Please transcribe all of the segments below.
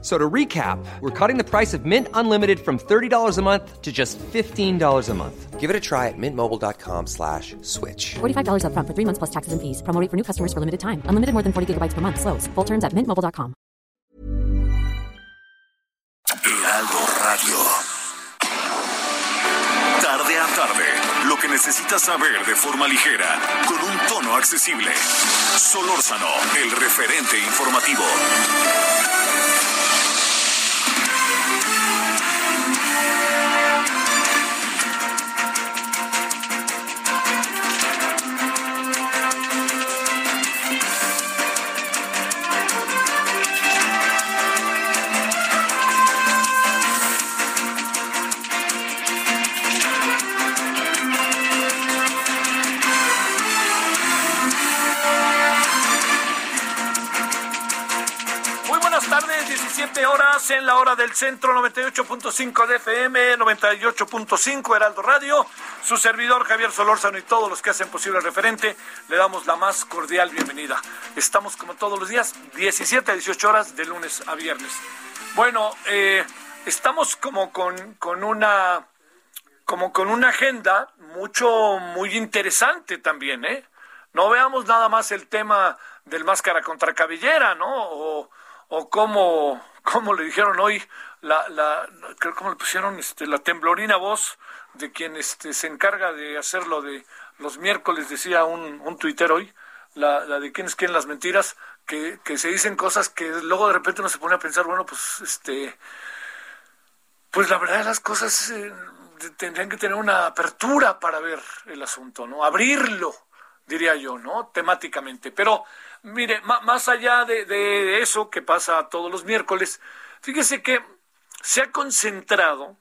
So to recap, we're cutting the price of Mint Unlimited from $30 a month to just $15 a month. Give it a try at mintmobile.com slash switch. $45 up front for three months plus taxes and fees. Promo rate for new customers for limited time. Unlimited more than 40 gigabytes per month. Slows. Full terms at mintmobile.com. Heraldo Radio. Tarde a tarde, lo que necesitas saber de forma ligera, con un tono accesible. Solórzano, el referente informativo. La hora del centro, 98.5 de FM, 98.5 Heraldo Radio. Su servidor Javier Solórzano y todos los que hacen posible el referente, le damos la más cordial bienvenida. Estamos como todos los días, 17 a 18 horas de lunes a viernes. Bueno, eh, estamos como con, con una como con una agenda mucho, muy interesante también, ¿eh? No veamos nada más el tema del máscara contra cabellera, ¿no? O, o cómo, cómo le dijeron hoy, la, la, cómo le pusieron este, la temblorina voz de quien este, se encarga de hacerlo de los miércoles, decía un, un hoy, la, la de quién es quién las mentiras, que, que se dicen cosas que luego de repente uno se pone a pensar, bueno, pues este, pues la verdad las cosas eh, tendrían que tener una apertura para ver el asunto, ¿no? Abrirlo, diría yo, ¿no? Temáticamente. Pero, mire, más allá de, de eso que pasa todos los miércoles, fíjese que se ha concentrado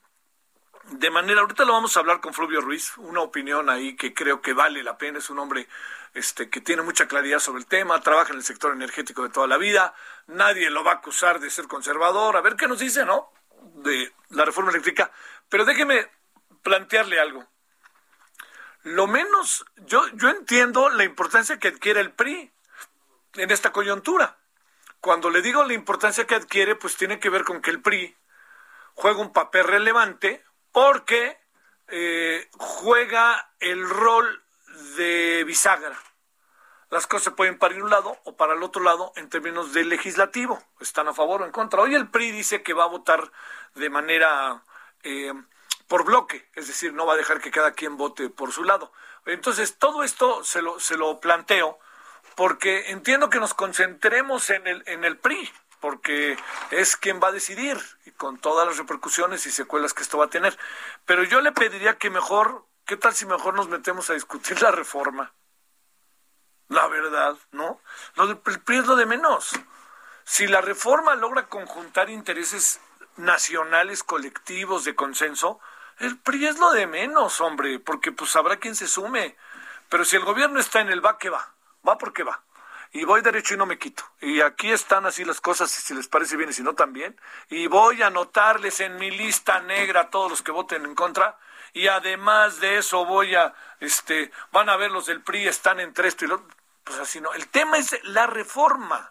de manera, ahorita lo vamos a hablar con Fluvio Ruiz, una opinión ahí que creo que vale la pena, es un hombre este, que tiene mucha claridad sobre el tema, trabaja en el sector energético de toda la vida, nadie lo va a acusar de ser conservador, a ver qué nos dice, ¿no? De la reforma eléctrica. Pero déjeme plantearle algo. Lo menos, yo, yo entiendo la importancia que adquiere el PRI en esta coyuntura. Cuando le digo la importancia que adquiere, pues tiene que ver con que el PRI juega un papel relevante porque eh, juega el rol de bisagra. Las cosas se pueden para un lado o para el otro lado en términos de legislativo. Están a favor o en contra. Hoy el PRI dice que va a votar de manera eh, por bloque, es decir, no va a dejar que cada quien vote por su lado. Entonces, todo esto se lo, se lo planteo porque entiendo que nos concentremos en el, en el PRI, porque es quien va a decidir y con todas las repercusiones y secuelas que esto va a tener. Pero yo le pediría que mejor, ¿qué tal si mejor nos metemos a discutir la reforma? La verdad, ¿no? Lo del el PRI es lo de menos. Si la reforma logra conjuntar intereses nacionales, colectivos, de consenso, el PRI es lo de menos, hombre, porque pues habrá quien se sume. Pero si el gobierno está en el va, que va? Va porque va. Y voy derecho y no me quito. Y aquí están así las cosas, si les parece bien y si no también. Y voy a anotarles en mi lista negra a todos los que voten en contra. Y además de eso voy a, este, van a ver los del PRI están entre esto y lo Pues así no. El tema es la reforma.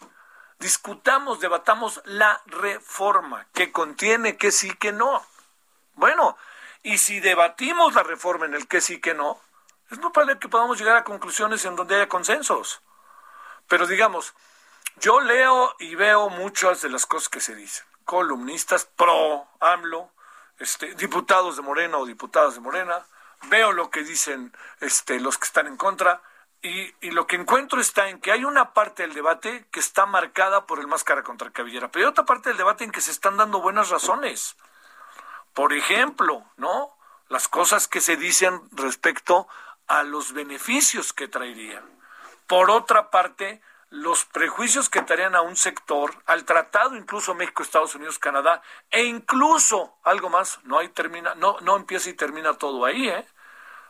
Discutamos, debatamos la reforma. que contiene, que sí, que no? Bueno, y si debatimos la reforma en el que sí, que no, es muy probable que podamos llegar a conclusiones en donde haya consensos. Pero digamos, yo leo y veo muchas de las cosas que se dicen. Columnistas pro AMLO, este, diputados de Morena o diputadas de Morena, veo lo que dicen este, los que están en contra, y, lo que encuentro está en que hay una parte del debate que está marcada por el máscara contra cabellera, pero hay otra parte del debate en que se están dando buenas razones. Por ejemplo, ¿no? Las cosas que se dicen respecto a los beneficios que traerían. Por otra parte, los prejuicios que traerían a un sector, al tratado incluso México, Estados Unidos, Canadá, e incluso algo más, no hay termina, no, no empieza y termina todo ahí, ¿eh?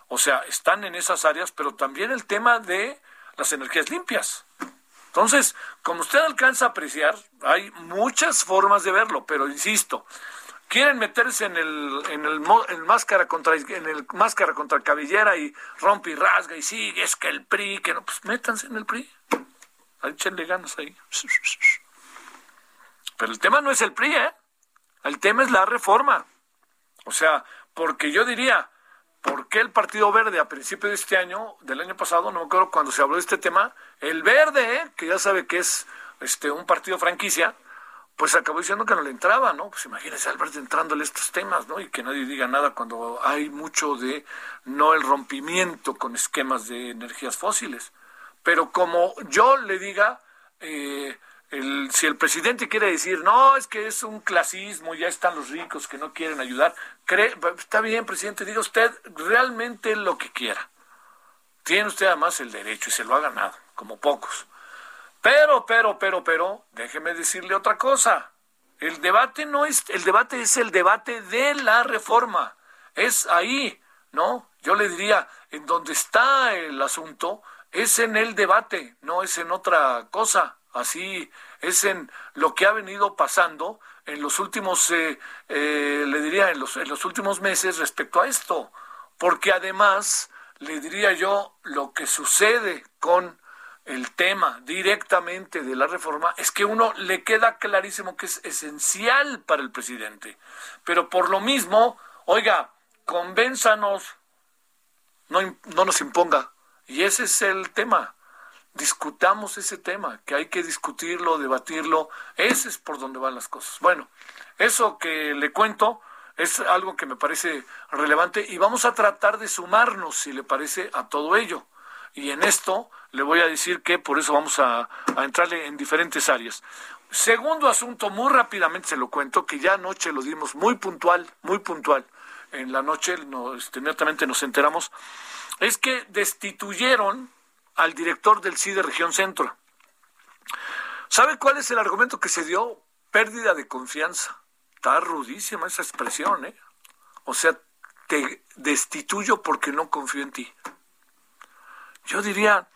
O sea, están en esas áreas, pero también el tema de las energías limpias. Entonces, como usted alcanza a apreciar, hay muchas formas de verlo, pero insisto, quieren meterse en el en el, máscara contra en el máscara contra cabellera y rompe y rasga y sigue es que el PRI que no pues métanse en el PRI échenle ganas ahí. Pero el tema no es el PRI eh el tema es la reforma. O sea porque yo diría ¿Por qué el Partido Verde a principios de este año, del año pasado, no me acuerdo cuando se habló de este tema, el Verde, ¿eh? que ya sabe que es este un partido franquicia, pues acabó diciendo que no le entraba, ¿no? Pues imagínese al Verde entrándole estos temas, ¿no? Y que nadie diga nada cuando hay mucho de no el rompimiento con esquemas de energías fósiles. Pero como yo le diga, eh, el, si el presidente quiere decir, no, es que es un clasismo, ya están los ricos que no quieren ayudar, cree, está bien, presidente, diga usted realmente lo que quiera. Tiene usted además el derecho y se lo ha ganado, como pocos. Pero, pero, pero, pero, déjeme decirle otra cosa. El debate no es, el debate es el debate de la reforma. Es ahí, ¿no? Yo le diría, en donde está el asunto, es en el debate, no es en otra cosa así es en lo que ha venido pasando en los últimos, eh, eh, le diría, en los, en los últimos meses respecto a esto, porque además, le diría yo, lo que sucede con el tema directamente de la reforma es que uno le queda clarísimo que es esencial para el presidente. Pero por lo mismo, oiga, convénzanos, no, no nos imponga. Y ese es el tema discutamos ese tema, que hay que discutirlo, debatirlo, ese es por donde van las cosas. Bueno, eso que le cuento es algo que me parece relevante y vamos a tratar de sumarnos, si le parece, a todo ello. Y en esto le voy a decir que por eso vamos a, entrarle en diferentes áreas. Segundo asunto, muy rápidamente se lo cuento, que ya anoche lo dimos muy puntual, muy puntual. En la noche, este, inmediatamente nos enteramos, es que destituyeron al director del CIDE Región Centro. ¿Sabe cuál es el argumento que se dio? Pérdida de confianza. Está rudísima esa expresión, ¿eh? O sea, te destituyo porque no confío en ti. Yo diría,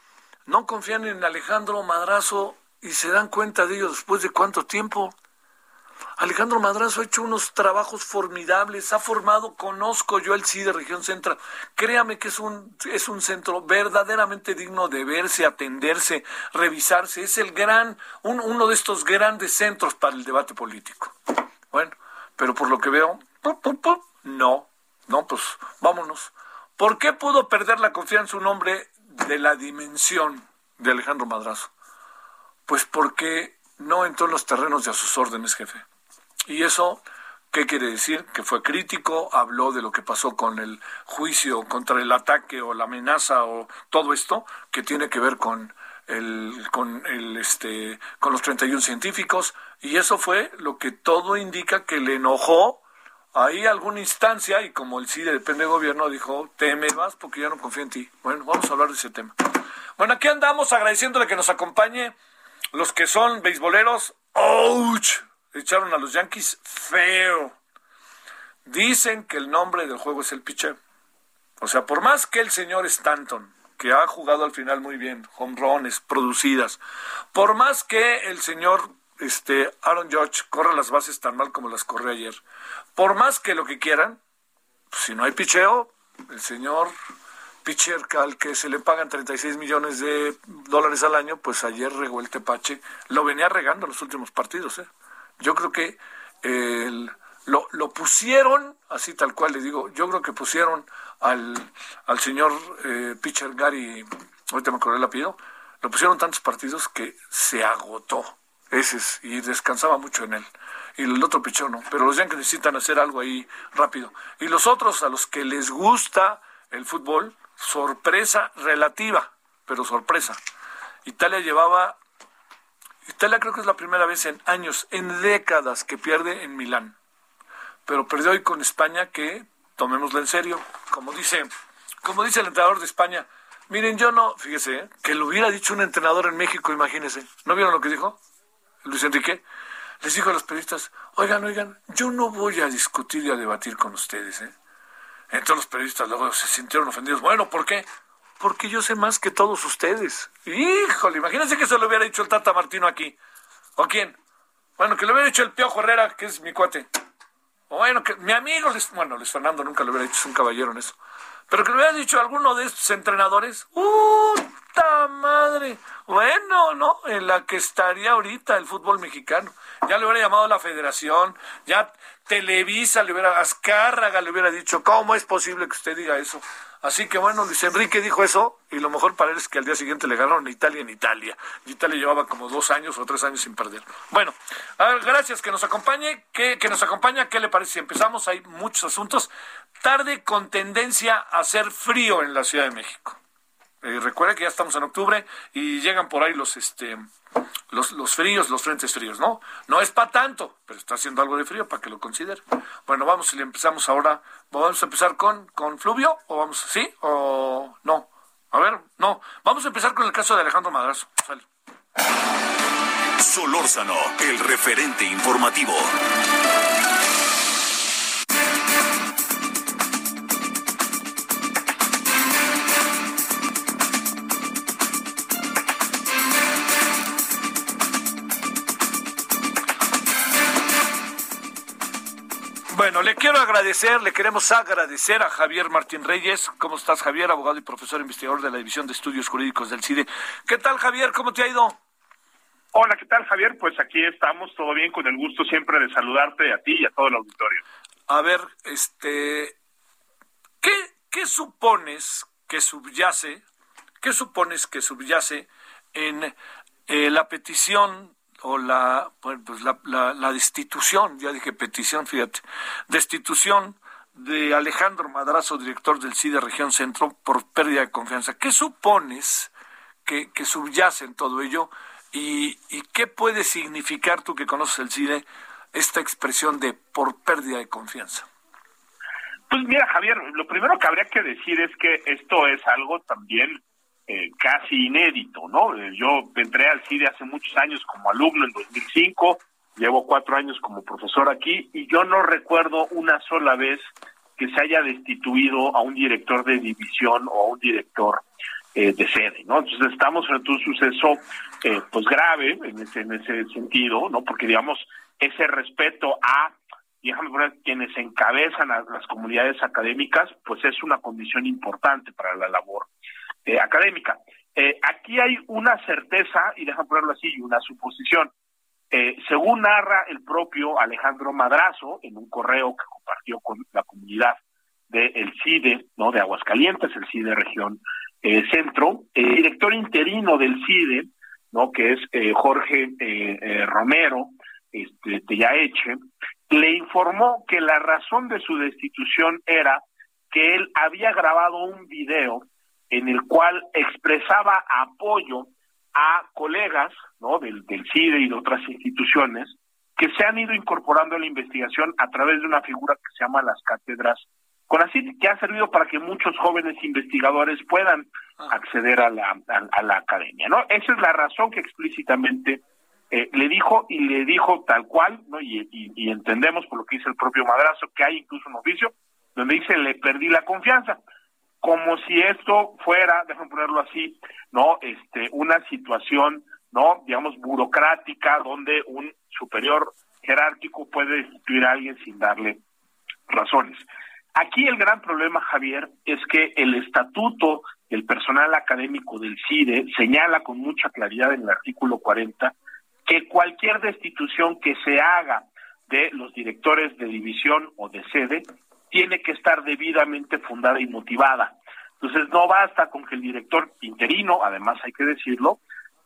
no confían en Alejandro Madrazo y se dan cuenta de ello después de cuánto tiempo. Alejandro Madrazo ha hecho unos trabajos formidables, ha formado, conozco yo el CIDE Región Central. Créame que es un, es un centro verdaderamente digno de verse, atenderse, revisarse. Es el gran, uno de estos grandes centros para el debate político. Bueno, pero por lo que veo, no, no, pues vámonos. ¿Por qué pudo perder la confianza un hombre de la dimensión de Alejandro Madrazo? Pues porque no entró en los terrenos de sus órdenes, jefe. Y eso, ¿qué quiere decir? Que fue crítico, habló de lo que pasó con el juicio contra el ataque o la amenaza o todo esto que tiene que ver con el, con el este con los 31 científicos y eso fue lo que todo indica que le enojó ahí alguna instancia y como el CIDE depende del gobierno dijo te me vas porque ya no confío en ti bueno vamos a hablar de ese tema bueno aquí andamos agradeciéndole que nos acompañe los que son beisboleros ¡ouch! echaron a los Yankees feo. Dicen que el nombre del juego es el pitcher. O sea, por más que el señor Stanton, que ha jugado al final muy bien, home runs producidas, por más que el señor este, Aaron George corra las bases tan mal como las corre ayer, por más que lo que quieran, si no hay picheo, el señor pitcher al que se le pagan 36 millones de dólares al año, pues ayer regó el tepache, lo venía regando en los últimos partidos, ¿eh? Yo creo que lo, lo, pusieron, así tal cual le digo, yo creo que pusieron al, al señor eh, pitcher Gary, ahorita me acordé el apellido, lo pusieron tantos partidos que se agotó. Ese es, y descansaba mucho en él. Y el otro pitcher no. Pero los Yankees necesitan hacer algo ahí rápido. Y los otros, a los que les gusta el fútbol, sorpresa relativa, pero sorpresa. Italia llevaba Italia creo que es la primera vez en años, en décadas, que pierde en Milán. Pero perdió hoy con España, que tomémosla en serio. Como dice, como dice el entrenador de España, miren, yo no, fíjese, ¿eh? que lo hubiera dicho un entrenador en México, imagínense. ¿No vieron lo que dijo? Luis Enrique. Les dijo a los periodistas, oigan, oigan, yo no voy a discutir y a debatir con ustedes. ¿eh? Entonces los periodistas luego se sintieron ofendidos. Bueno, ¿por qué? porque yo sé más que todos ustedes. Híjole, imagínense que se lo hubiera dicho el Tata Martino aquí. ¿O quién? Bueno, que lo hubiera dicho el Piojo Herrera, que es mi cuate. O bueno, que mi amigo, bueno, Luis Fernando nunca lo hubiera dicho, es un caballero en eso. Pero que lo hubiera dicho alguno de estos entrenadores. ¡Puta madre! Bueno, ¿no? En la que estaría ahorita el fútbol mexicano. Ya le hubiera llamado la federación, ya Televisa le hubiera, Azcárraga le hubiera dicho, ¿cómo es posible que usted diga eso? Así que bueno, Luis Enrique dijo eso y lo mejor para él es que al día siguiente le ganaron Italia en Italia. Italia llevaba como dos años o tres años sin perder. Bueno, a ver, gracias que nos acompañe, que, que nos acompaña, ¿qué le parece si empezamos? Hay muchos asuntos. Tarde con tendencia a hacer frío en la Ciudad de México. Eh, recuerde que ya estamos en octubre y llegan por ahí los este los, los fríos, los frentes fríos, ¿no? No es para tanto, pero está haciendo algo de frío para que lo considere. Bueno, vamos y le empezamos ahora. ¿Vamos a empezar con, con Fluvio? ¿O vamos, sí? ¿O no? A ver, no. Vamos a empezar con el caso de Alejandro Madrazo. Sale. Solórzano, el referente informativo. Bueno, le quiero agradecer, le queremos agradecer a Javier Martín Reyes. ¿Cómo estás, Javier? Abogado y profesor investigador de la División de Estudios Jurídicos del CIDE. ¿Qué tal, Javier? ¿Cómo te ha ido? Hola, ¿qué tal, Javier? Pues aquí estamos, todo bien, con el gusto siempre de saludarte a ti y a todo el auditorio. A ver, este, ¿qué, qué supones que subyace, qué supones que subyace en eh, la petición o la, pues la, la, la, destitución, ya dije petición, fíjate, destitución de Alejandro Madrazo, director del CIDE Región Centro, por pérdida de confianza. ¿Qué supones que, que subyace en todo ello y, y qué puede significar tú que conoces el CIDE esta expresión de por pérdida de confianza? Pues mira, Javier, lo primero que habría que decir es que esto es algo también eh, casi inédito, ¿no? Eh, yo entré al CIDE hace muchos años como alumno en 2005, llevo cuatro años como profesor aquí y yo no recuerdo una sola vez que se haya destituido a un director de división o a un director eh, de sede, ¿no? Entonces estamos frente a un suceso eh, pues grave en ese, en ese sentido, ¿no? Porque digamos ese respeto a quienes encabezan a las comunidades académicas, pues es una condición importante para la labor eh, académica. Eh, aquí hay una certeza, y déjame ponerlo así, una suposición. Eh, según narra el propio Alejandro Madrazo en un correo que compartió con la comunidad del CIDE, ¿no? De Aguascalientes, el CIDE Región eh, Centro, el director interino del CIDE, ¿no? Que es eh, Jorge eh, Romero, este, Tellaeche, le informó que la razón de su destitución era que él había grabado un video en el cual expresaba apoyo a colegas ¿no? del, del CIDE y de otras instituciones que se han ido incorporando a la investigación a través de una figura que se llama las cátedras CONACYT, que ha servido para que muchos jóvenes investigadores puedan acceder a la, a, a la academia. ¿no? Esa es la razón que explícitamente eh, le dijo y le dijo tal cual, ¿no? Y, y, y, entendemos por lo que dice el propio Madrazo que hay incluso un oficio donde dice le perdí la confianza, como si esto fuera, déjame ponerlo así, no, este, una situación, no, digamos burocrática donde un superior jerárquico puede destituir a alguien sin darle razones. Aquí el gran problema, Javier, es que el estatuto del personal académico del CIDE señala con mucha claridad en el artículo 40 que cualquier destitución que se haga de los directores de división o de sede tiene que estar debidamente fundada y motivada. Entonces no basta con que el director interino, además hay que decirlo,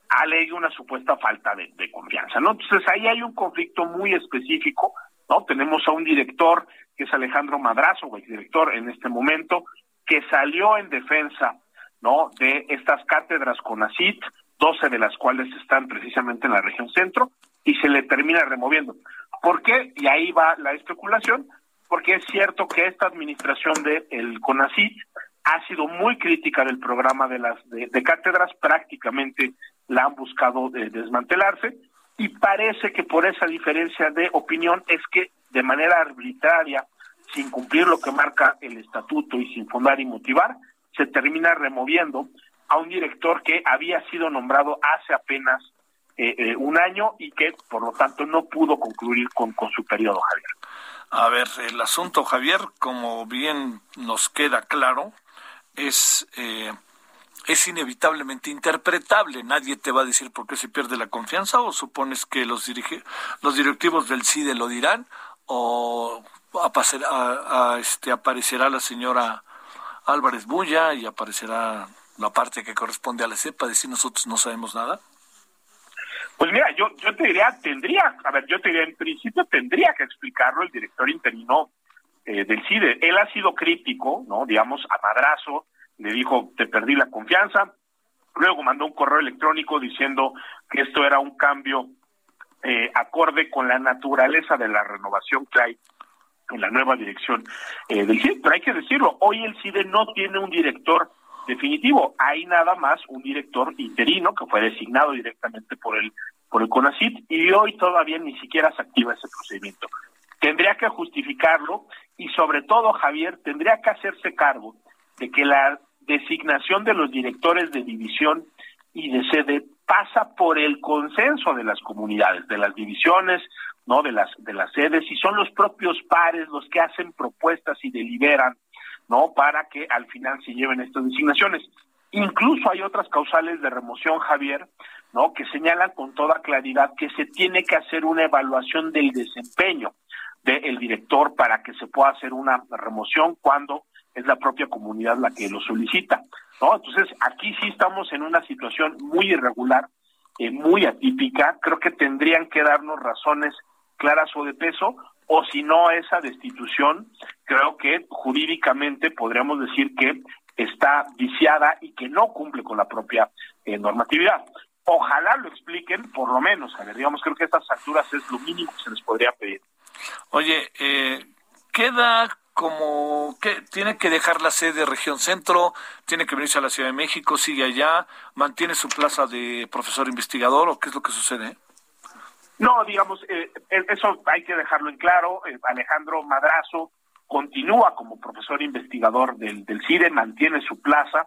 alegue una supuesta falta de, confianza. Entonces ahí hay un conflicto muy específico, ¿no? Tenemos a un director que es Alejandro Madrazo, director en este momento, que salió en defensa, ¿no? De estas cátedras con ACIT, 12 de las cuales están precisamente en la región centro, y se le termina removiendo. ¿Por qué? Y ahí va la especulación, porque es cierto que esta administración del el CONACIT ha sido muy crítica del programa de las de, cátedras, prácticamente la han buscado de desmantelarse, y parece que por esa diferencia de opinión es que de manera arbitraria, sin cumplir lo que marca el estatuto y sin fundar y motivar, se termina removiendo a un director que había sido nombrado hace apenas eh, eh, un año y que por lo tanto no pudo concluir con, con su periodo, Javier. A ver, el asunto, Javier, como bien nos queda claro, es, eh, es inevitablemente interpretable. Nadie te va a decir por qué se pierde la confianza o supones que los, los directivos del CIDE lo dirán o a, este, aparecerá la señora Álvarez Bulla y aparecerá la parte que corresponde a la CEPA, decir nosotros no sabemos nada. Pues mira, yo, yo te diría, tendría, a ver, yo te diría, en principio tendría que explicarlo el director interino eh, del CIDE. Él ha sido crítico, ¿no? Digamos, a madrazo, le dijo, te perdí la confianza. Luego mandó un correo electrónico diciendo que esto era un cambio eh, acorde con la naturaleza de la renovación que hay en la nueva dirección eh, del CIDE. Pero hay que decirlo, hoy el CIDE no tiene un director definitivo, hay nada más un director interino que fue designado directamente por el por el CONACIT y hoy todavía ni siquiera se activa ese procedimiento. Tendría que justificarlo y sobre todo Javier tendría que hacerse cargo de que la designación de los directores de división y de sede pasa por el consenso de las comunidades, de las divisiones, no de las de las sedes y son los propios pares los que hacen propuestas y deliberan, ¿no? para que al final se lleven estas designaciones. Incluso hay otras causales de remoción, Javier, ¿no? que señalan con toda claridad que se tiene que hacer una evaluación del desempeño del director para que se pueda hacer una remoción cuando es la propia comunidad la que lo solicita. ¿no? Entonces, aquí sí estamos en una situación muy irregular, eh, muy atípica. Creo que tendrían que darnos razones claras o de peso, o si no esa destitución, creo que jurídicamente podríamos decir que está viciada y que no cumple con la propia eh, normatividad. Ojalá lo expliquen, por lo menos, a ver, digamos, creo que a estas alturas es lo mínimo que se les podría pedir. Oye, eh, queda como que tiene que dejar la sede de región centro, tiene que venirse a la Ciudad de México, sigue allá, mantiene su plaza de profesor investigador o qué es lo que sucede? No, digamos, eh, eh, eso hay que dejarlo en claro. Eh, Alejandro Madrazo continúa como profesor investigador del, del CIDE, mantiene su plaza,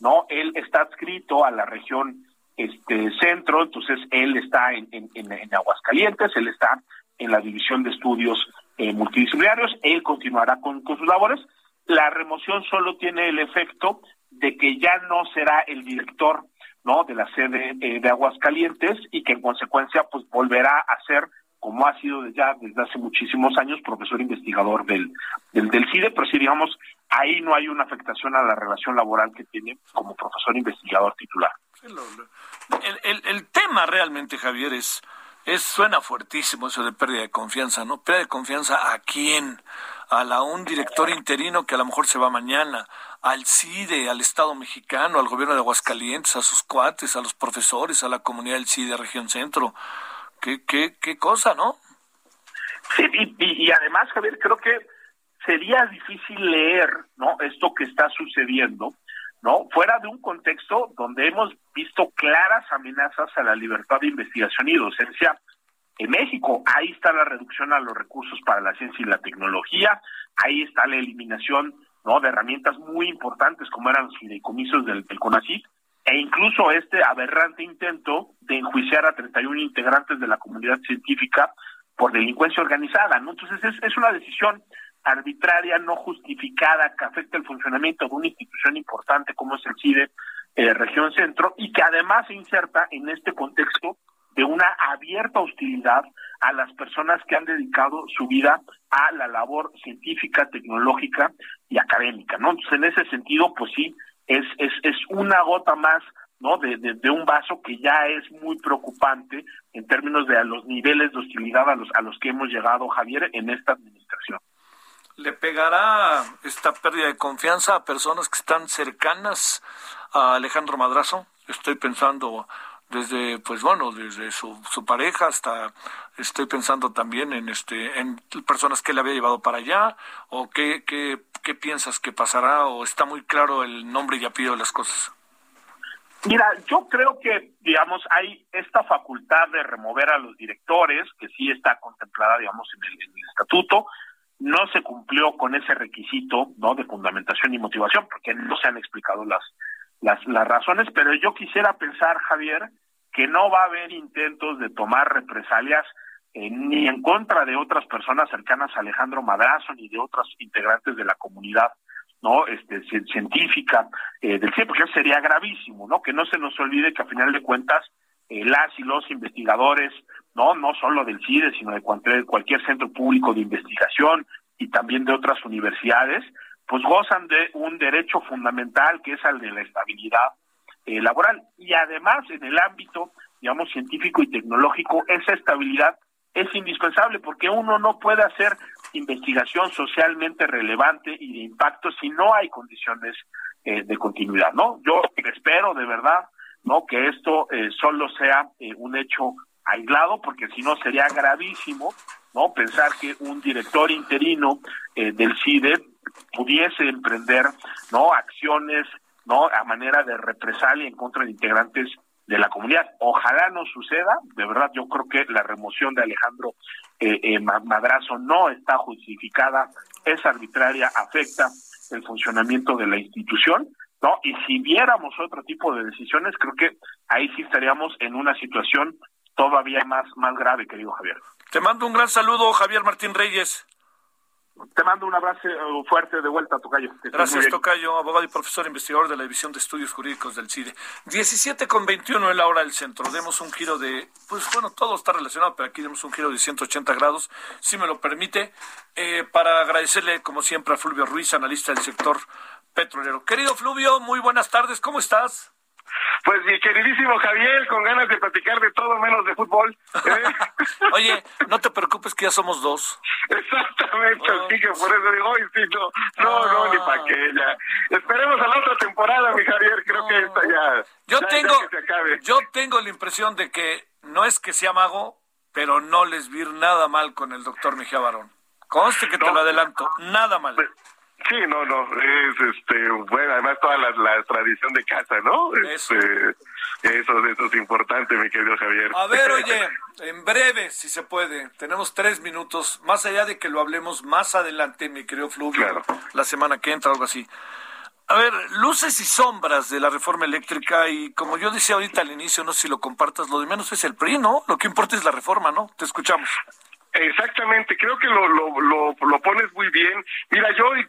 ¿no? Él está adscrito a la región este centro, entonces él está en, en, en Aguascalientes, él está en la división de estudios eh, multidisciplinarios, él continuará con, sus labores. La remoción solo tiene el efecto de que ya no será el director no de la sede eh, de Aguascalientes y que en consecuencia pues volverá a ser como ha sido ya desde hace muchísimos años profesor investigador del, del, del CIDE, pero si digamos, ahí no hay una afectación a la relación laboral que tiene como profesor investigador titular. El, el, el tema realmente, Javier, es es, suena fuertísimo eso de pérdida de confianza, ¿no? Pérdida de confianza a quién? A la, un director interino que a lo mejor se va mañana, al CIDE, al Estado mexicano, al gobierno de Aguascalientes, a sus cuates, a los profesores, a la comunidad del CIDE Región Centro. ¿Qué, qué, qué cosa, no? Sí, y, y además, Javier, creo que sería difícil leer, ¿no? Esto que está sucediendo ¿no? Fuera de un contexto donde hemos visto claras amenazas a la libertad de investigación y docencia en México. Ahí está la reducción a los recursos para la ciencia y la tecnología, ahí está la eliminación ¿no? de herramientas muy importantes como eran los fideicomisos del, del CONACYT, e incluso este aberrante intento de enjuiciar a 31 integrantes de la comunidad científica por delincuencia organizada, ¿no? Entonces es, es una decisión arbitraria, no justificada, que afecta el funcionamiento de una institución importante como es el CIDE eh, Región Centro y que además se inserta en este contexto de una abierta hostilidad a las personas que han dedicado su vida a la labor científica, tecnológica y académica, ¿no? Entonces, en ese sentido, pues sí, es, es, es una gota más ¿no? De, de, un vaso que ya es muy preocupante en términos de los niveles de hostilidad a los, a los que hemos llegado, Javier, en esta administración le pegará esta pérdida de confianza a personas que están cercanas a Alejandro Madrazo. Estoy pensando desde pues bueno desde su, su pareja hasta estoy pensando también en este en personas que le había llevado para allá o qué qué, qué piensas que pasará o está muy claro el nombre y apellido de las cosas Mira, yo creo que, digamos, hay esta facultad de remover a los directores, que sí está contemplada, digamos, en el, estatuto, no se cumplió con ese requisito no de fundamentación y motivación porque no se han explicado las, las razones pero yo quisiera pensar Javier que no va a haber intentos de tomar represalias eh, ni en contra de otras personas cercanas a Alejandro Madrazo ni de otros integrantes de la comunidad no este científica eh, del CIE, porque sería gravísimo no que no se nos olvide que a final de cuentas eh, las y los investigadores no no solo del CIDE sino de cualquier, cualquier centro público de investigación y también de otras universidades pues gozan de un derecho fundamental que es el de la estabilidad eh, laboral. Y además en el ámbito digamos científico y tecnológico esa estabilidad es indispensable porque uno no puede hacer investigación socialmente relevante y de impacto si no hay condiciones eh, de continuidad, ¿no? Yo espero de verdad, ¿no? Que esto eh, solo sea eh, un hecho aislado, porque si no sería gravísimo, ¿no? Pensar que un director interino del CIDE pudiese emprender, ¿no? Acciones, ¿no? A manera de represalia en contra de integrantes de la comunidad. Ojalá no suceda, de verdad yo creo que la remoción de Alejandro eh, eh, Madrazo no está justificada, es arbitraria, afecta el funcionamiento de la institución, ¿no? Y si viéramos otro tipo de decisiones, creo que ahí sí estaríamos en una situación todavía más, más grave, querido Javier. Te mando un gran saludo, Javier Martín Reyes. Te mando un abrazo eh, fuerte de vuelta, Tocayo. Gracias, Tocayo, abogado y profesor investigador de la División de Estudios Jurídicos del CIDE. 17 con 21 es la hora del centro. Demos un giro de, pues bueno, todo está relacionado, pero aquí demos un giro de 180 grados, si me lo permite, eh, para agradecerle, como siempre, a Fluvio Ruiz, analista del sector petrolero. Querido Fluvio, muy buenas tardes, ¿cómo estás? Pues mi queridísimo Javier, con ganas de platicar de todo menos de fútbol. ¿eh? Oye, no te preocupes que ya somos dos. Exactamente, así que por eso digo, hoy sí, no, no, no, ni para que ya. Esperemos a la otra temporada, mi Javier, creo que esta ya. Yo tengo, yo tengo la impresión de que no es que sea mago, pero no les vi nada mal con el doctor Mejía Barón. Conste que te lo adelanto, nada mal. Pues, Sí, no, no, es este, bueno, además toda la, tradición de casa, ¿no? Eso. Este, eso, eso es importante, mi querido Javier. A ver, oye, en breve, si se puede, tenemos tres minutos, más allá de que lo hablemos más adelante, mi querido Fluvio, la semana que entra, algo así. A ver, luces y sombras de la reforma eléctrica y como yo decía ahorita al inicio, no sé si lo compartas, lo de menos es el PRI, ¿no? Lo que importa es la reforma, ¿no? Te escuchamos. Exactamente, creo que lo, lo, lo, pones muy bien. Mira, yo, eh,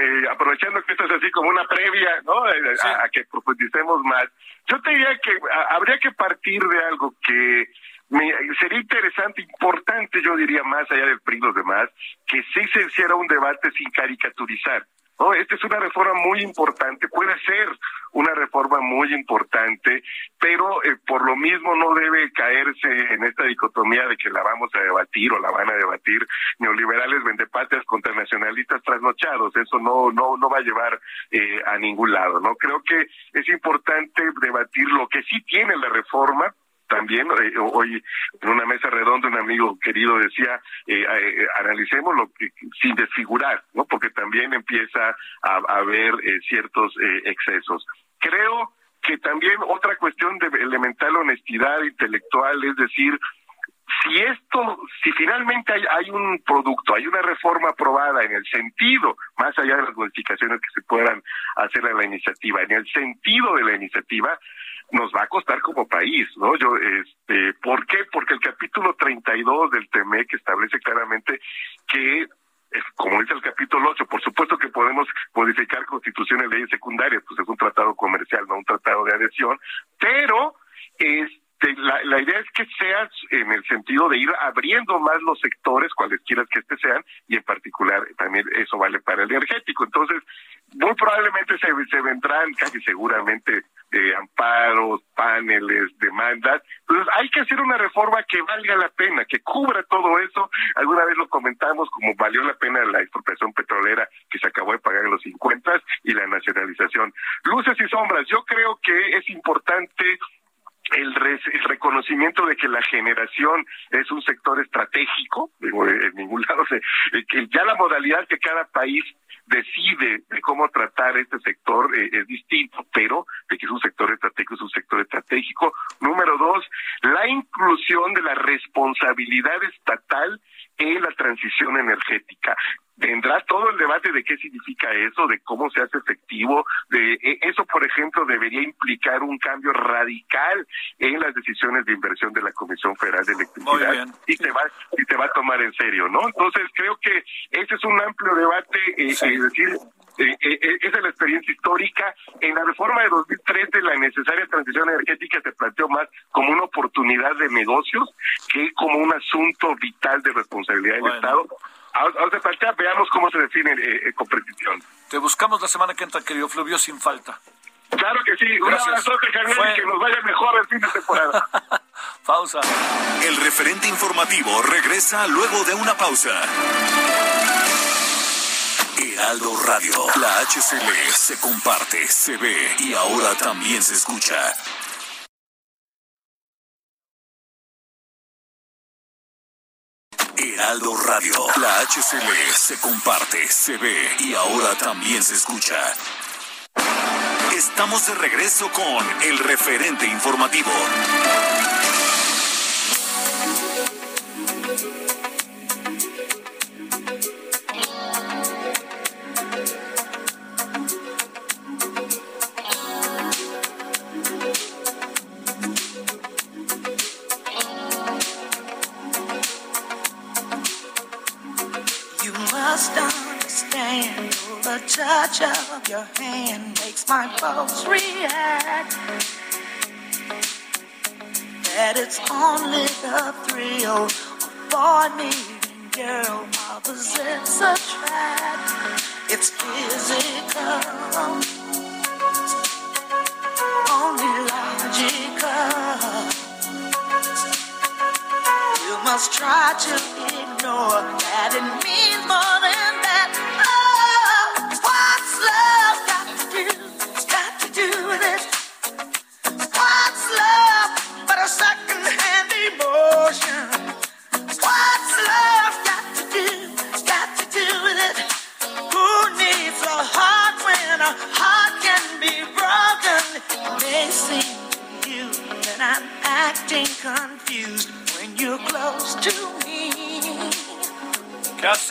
eh, aprovechando que esto es así como una previa, ¿no? Eh, a, que profundicemos más, yo te diría que habría que partir de algo que me, sería interesante, importante, yo diría, más allá del PRI y los demás, que sí se hiciera un debate sin caricaturizar. ¿No? Esta es una reforma muy importante, puede ser una reforma muy importante, pero eh, por lo mismo no debe caerse en esta dicotomía de que la vamos a debatir o la van a debatir neoliberales vendepatrias contra nacionalistas trasnochados. Eso no no no va a llevar eh, a ningún lado. No creo que es importante debatir lo que sí tiene la reforma también eh, hoy en una mesa redonda un amigo querido decía eh, eh, analicemos lo que sin desfigurar no porque también empieza a, haber ciertos excesos. Creo que también otra cuestión de elemental honestidad intelectual es decir si esto, si finalmente hay, hay, un producto, hay una reforma aprobada en el sentido, más allá de las modificaciones que se puedan hacer a la iniciativa, en el sentido de la iniciativa, nos va a costar como país, ¿no? Yo, este, ¿por qué? Porque el capítulo 32 del TEMEC establece claramente que como dice el capítulo 8, por supuesto que podemos modificar constituciones, leyes secundarias, pues es un tratado comercial, no un tratado de adhesión, pero este, la, la idea es que sea en el sentido de ir abriendo más los sectores, cualesquiera que este sean, y en particular también eso vale para el energético. Entonces, muy probablemente se, se vendrán casi seguramente eh, amparos, paneles, demandas. Entonces hay que hacer una reforma que valga la pena, que cubra todo eso. Alguna vez lo comentamos como valió la pena la expropiación petrolera que se acabó de pagar en los 50 y la nacionalización. Luces y sombras, yo creo que es importante el, reconocimiento de que la generación es un sector estratégico, en ningún lado se, que ya la modalidad que cada país decide de cómo tratar este sector eh, es distinto, pero de que es un sector estratégico, es un sector estratégico. Número dos, la inclusión de la responsabilidad estatal en la transición energética. Vendrá todo el debate de qué significa eso, de cómo se hace efectivo, de e, eso, por ejemplo, debería implicar un cambio radical en las decisiones de inversión de la Comisión Federal de Electricidad. Y te va y te va a tomar en serio, ¿no? Entonces creo que ese es un amplio debate, eh, es decir, eh, eh, esa es la experiencia histórica. En la reforma de 2013, la necesaria transición energética se planteó más como una oportunidad de negocios que como un asunto vital de responsabilidad del Estado. Ahora se plantea, veamos cómo se define eh, competición. Te buscamos la semana que entra, querido Fluvio, sin falta. Claro que sí. Un abrazo, Javier, y que nos vaya mejor el fin de temporada. pausa. El referente informativo regresa luego de una pausa. Heraldo Radio. La HCL se comparte, se ve y ahora también se escucha. Heraldo Radio. La HCL se comparte, se ve y ahora también se escucha. Estamos de regreso con el referente informativo. My pulse react. That it's only the thrill of boy meeting girl opposites attract. It's physical, only logical. You must try to ignore that it means more than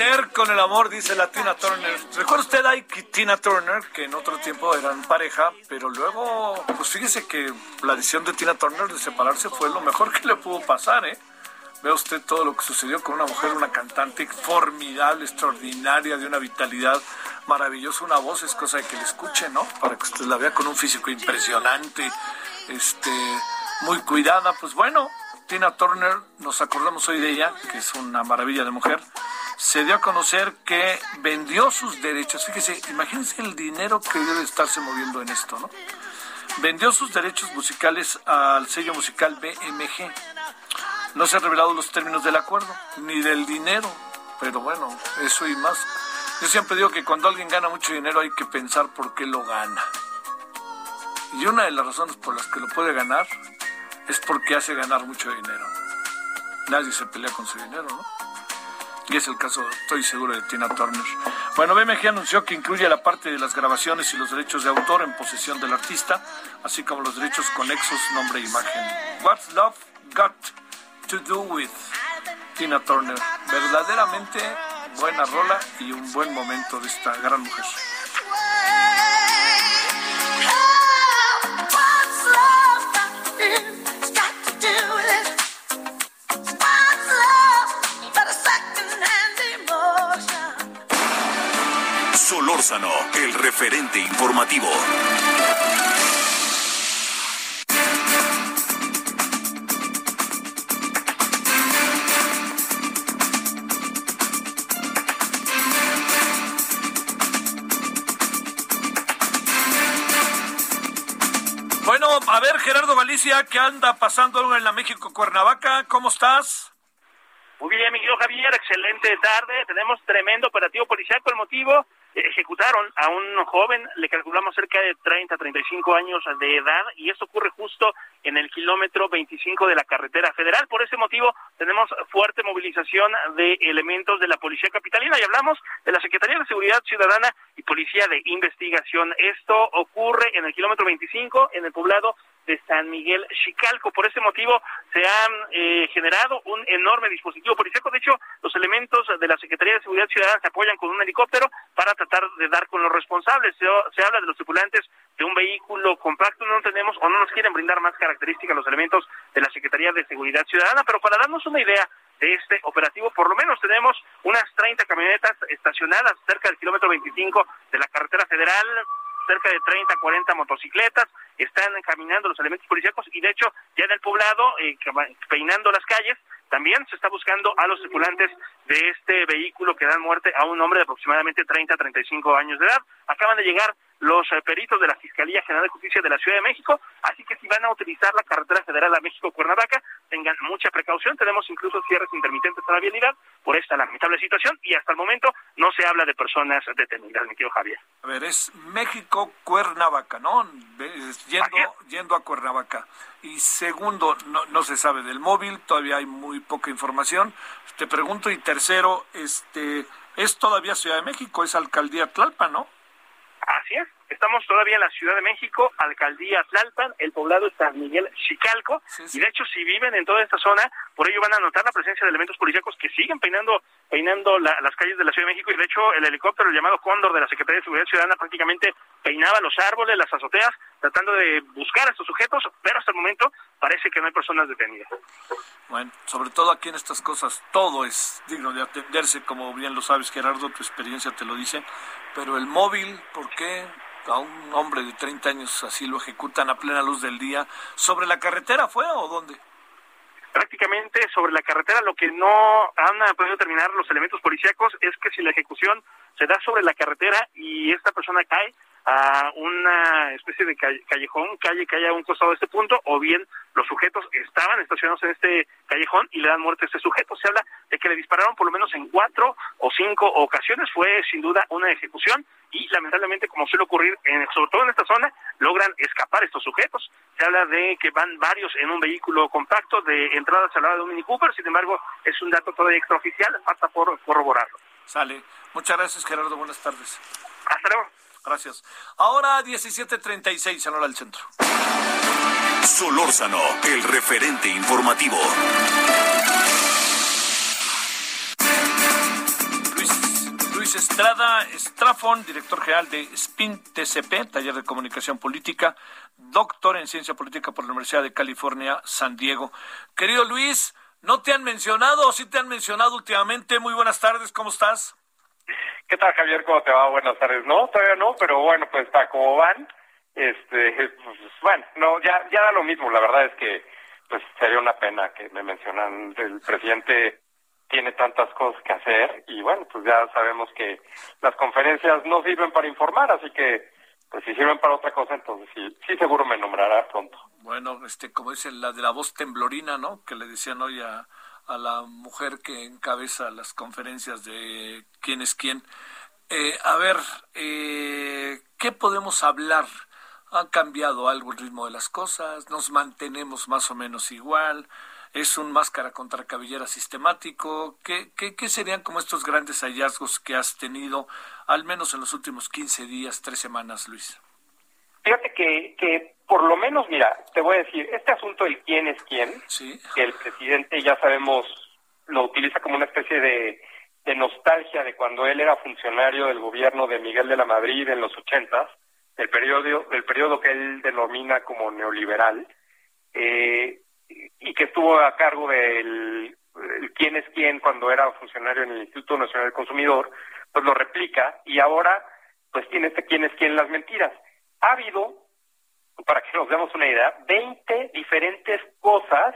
hacer con el amor? Dice la Tina Turner. ¿Recuerda usted a Tina Turner, que en otro tiempo eran pareja, pero luego, pues fíjese que la decisión de Tina Turner de separarse fue lo mejor que le pudo pasar, ¿eh? Ve usted todo lo que sucedió con una mujer, una cantante formidable, extraordinaria, de una vitalidad maravillosa, una voz es cosa de que le escuche, ¿no? Para que usted la vea con un físico impresionante, este, muy cuidada. Pues bueno, Tina Turner, nos acordamos hoy de ella, que es una maravilla de mujer, se dio a conocer que vendió sus derechos. Fíjese, imagínense el dinero que debe estarse moviendo en esto, ¿no? Vendió sus derechos musicales al sello musical BMG. No se han revelado los términos del acuerdo, ni del dinero, pero bueno, eso y más. Yo siempre digo que cuando alguien gana mucho dinero hay que pensar por qué lo gana. Y una de las razones por las que lo puede ganar es porque hace ganar mucho dinero. Nadie se pelea con su dinero, ¿no? Y es el caso, estoy seguro, de Tina Turner. Bueno, BMG anunció que incluye la parte de las grabaciones y los derechos de autor en posesión del artista, así como los derechos conexos, nombre e imagen. What's Love Got to Do With Tina Turner. Verdaderamente buena rola y un buen momento de esta gran mujer. Solórzano, el referente informativo. Bueno, a ver, Gerardo Galicia, ¿qué anda pasando en la México Cuernavaca? ¿Cómo estás? Muy bien, mi querido Javier, excelente tarde. Tenemos tremendo operativo policial el motivo ejecutaron a un joven, le calculamos cerca de 30, 35 años de edad, y esto ocurre justo en el kilómetro 25 de la carretera federal. Por ese motivo, tenemos fuerte movilización de elementos de la Policía Capitalina y hablamos de la Secretaría de Seguridad Ciudadana y Policía de Investigación. Esto ocurre en el kilómetro 25, en el poblado de San Miguel Chicalco. Por ese motivo se han eh, generado un enorme dispositivo policíaco. De hecho, los elementos de la Secretaría de Seguridad Ciudadana se apoyan con un helicóptero para tratar de dar con los responsables. Se, se habla de los tripulantes de un vehículo compacto, no tenemos o no nos quieren brindar más características los elementos de la Secretaría de Seguridad Ciudadana, pero para darnos una idea de este operativo. Por lo menos tenemos unas 30 camionetas estacionadas cerca del kilómetro 25 de la carretera federal, cerca de 30, 40 motocicletas, están caminando los elementos policíacos y de hecho ya en el poblado, eh, peinando las calles, también se está buscando a los tripulantes de este vehículo que dan muerte a un hombre de aproximadamente 30 a 35 años de edad. Acaban de llegar los eh, peritos de la Fiscalía General de Justicia de la Ciudad de México, así que si van a utilizar la carretera federal a México-Cuernavaca, tengan mucha precaución, tenemos incluso cierres intermitentes a la vialidad por esta lamentable situación y hasta el momento no se habla de personas detenidas, mi querido Javier. A ver, es México-Cuernavaca, ¿no? Yendo, yendo a Cuernavaca. Y segundo, no, no se sabe del móvil, todavía hay muy poca información. Te pregunto, y tercero, este, es todavía Ciudad de México, es Alcaldía Tlalpa, ¿no? Así es, estamos todavía en la Ciudad de México, Alcaldía Tlalpan, el poblado es San Miguel Chicalco, y de hecho si viven en toda esta zona, por ello van a notar la presencia de elementos policíacos que siguen peinando peinando las calles de la Ciudad de México. Y de hecho el helicóptero el llamado Cóndor de la Secretaría de Seguridad Ciudadana prácticamente peinaba los árboles, las azoteas, tratando de buscar a estos sujetos, pero hasta el momento parece que no hay personas detenidas. Bueno, sobre todo aquí en estas cosas todo es digno de atenderse, como bien lo sabes Gerardo, tu experiencia te lo dice, pero el móvil, ¿por qué a un hombre de 30 años así lo ejecutan a plena luz del día? ¿Sobre la carretera fue o dónde? prácticamente sobre la carretera. Lo que no han podido terminar los elementos policíacos es que si la ejecución se da sobre la carretera y esta persona cae, a una especie de callejón, calle que haya a un costado de este punto, o bien los sujetos estaban estacionados en este callejón y le dan muerte a este sujeto. Se habla de que le dispararon por lo menos en cuatro o cinco ocasiones. Fue sin duda una ejecución y lamentablemente, como suele ocurrir, en, sobre todo en esta zona, logran escapar estos sujetos. Se habla de que van varios en un vehículo compacto de entrada al lado de un Mini Cooper, sin embargo, es un dato todavía extraoficial, falta por corroborarlo. Sale. Muchas gracias, Gerardo. Buenas tardes. Hasta luego. Gracias. Ahora 17.36 en hora del centro. Solórzano, el referente informativo. Luis, Estrada Estrafón, director general de SPIN TCP, Taller de Comunicación Política, doctor en Ciencia Política por la Universidad de California, San Diego. Querido Luis, ¿no te han mencionado o sí te han mencionado últimamente? Muy buenas tardes, ¿cómo estás? ¿Qué tal, Javier? ¿Cómo te va? Buenas tardes. No, todavía no, pero bueno, pues está como van. Este, pues, bueno, no, ya, ya da lo mismo. La verdad es que, pues sería una pena que me mencionan. El presidente tiene tantas cosas que hacer y bueno, pues ya sabemos que las conferencias no sirven para informar, así que, pues si sirven para otra cosa, entonces sí, sí seguro me nombrará pronto. Bueno, este, como dice la de la voz temblorina, ¿no? Que le decían hoy a a la mujer que encabeza las conferencias de quién es quién. Eh, a ver, eh, ¿qué podemos hablar? ¿Ha cambiado algo el ritmo de las cosas? ¿Nos mantenemos más o menos igual? ¿Es un máscara contra cabellera sistemático? ¿Qué, qué, qué serían como estos grandes hallazgos que has tenido, al menos en los últimos 15 días, tres semanas, Luis? Fíjate que, que por lo menos, mira, te voy a decir, este asunto del quién es quién, que el presidente ya sabemos lo utiliza como una especie de, de nostalgia de cuando él era funcionario del gobierno de Miguel de la Madrid en los ochentas, el periodo, el periodo que él denomina como neoliberal, eh, y que estuvo a cargo del quién es quién cuando era funcionario en el Instituto Nacional del Consumidor, pues lo replica y ahora pues tiene este quién es quién las mentiras. Ha habido, para que nos demos una idea, 20 diferentes cosas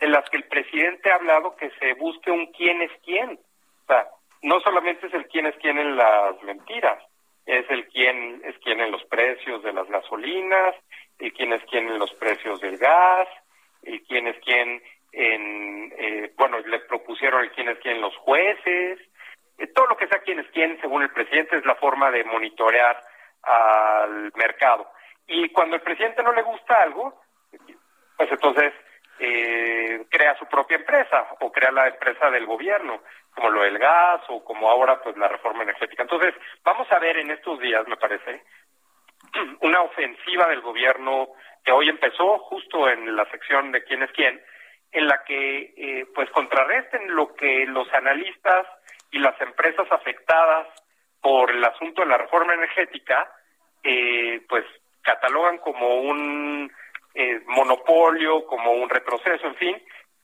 en las que el presidente ha hablado que se busque un quién es quién. O sea, no solamente es el quién es quién en las mentiras, es el quién es quién en los precios de las gasolinas, el quién es quién en los precios del gas, el quién es quién en, eh, bueno, le propusieron el quién es quién los jueces, eh, todo lo que sea quién es quién, según el presidente, es la forma de monitorear al mercado. Y cuando el presidente no le gusta algo, pues entonces eh, crea su propia empresa o crea la empresa del gobierno, como lo del gas o como ahora pues la reforma energética. Entonces, vamos a ver en estos días, me parece, una ofensiva del gobierno que hoy empezó justo en la sección de quién es quién, en la que eh, pues contrarresten lo que los analistas y las empresas afectadas por el asunto de la reforma energética, eh, pues catalogan como un eh, monopolio, como un retroceso, en fin,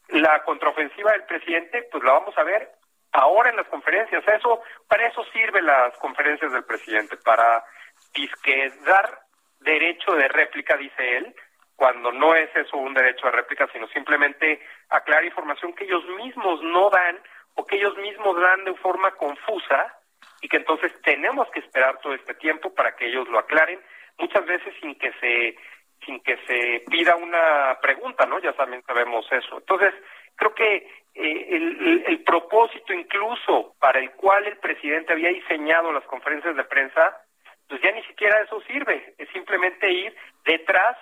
la contraofensiva del presidente, pues la vamos a ver ahora en las conferencias. Eso, para eso sirven las conferencias del presidente, para disque dar derecho de réplica, dice él, cuando no es eso un derecho de réplica, sino simplemente aclarar información que ellos mismos no dan o que ellos mismos dan de forma confusa y que entonces tenemos que esperar todo este tiempo para que ellos lo aclaren, muchas veces sin que se sin que se pida una pregunta, ¿no? Ya también sabemos eso. Entonces, creo que eh, el, el propósito incluso para el cual el presidente había diseñado las conferencias de prensa, pues ya ni siquiera eso sirve, es simplemente ir detrás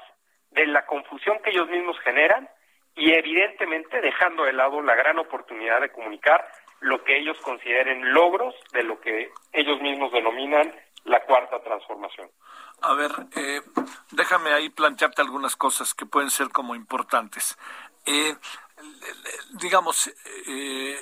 de la confusión que ellos mismos generan y evidentemente dejando de lado la gran oportunidad de comunicar lo que ellos consideren logros de lo que ellos mismos denominan la cuarta transformación. A ver, eh, déjame ahí plantearte algunas cosas que pueden ser como importantes. Eh, digamos, eh,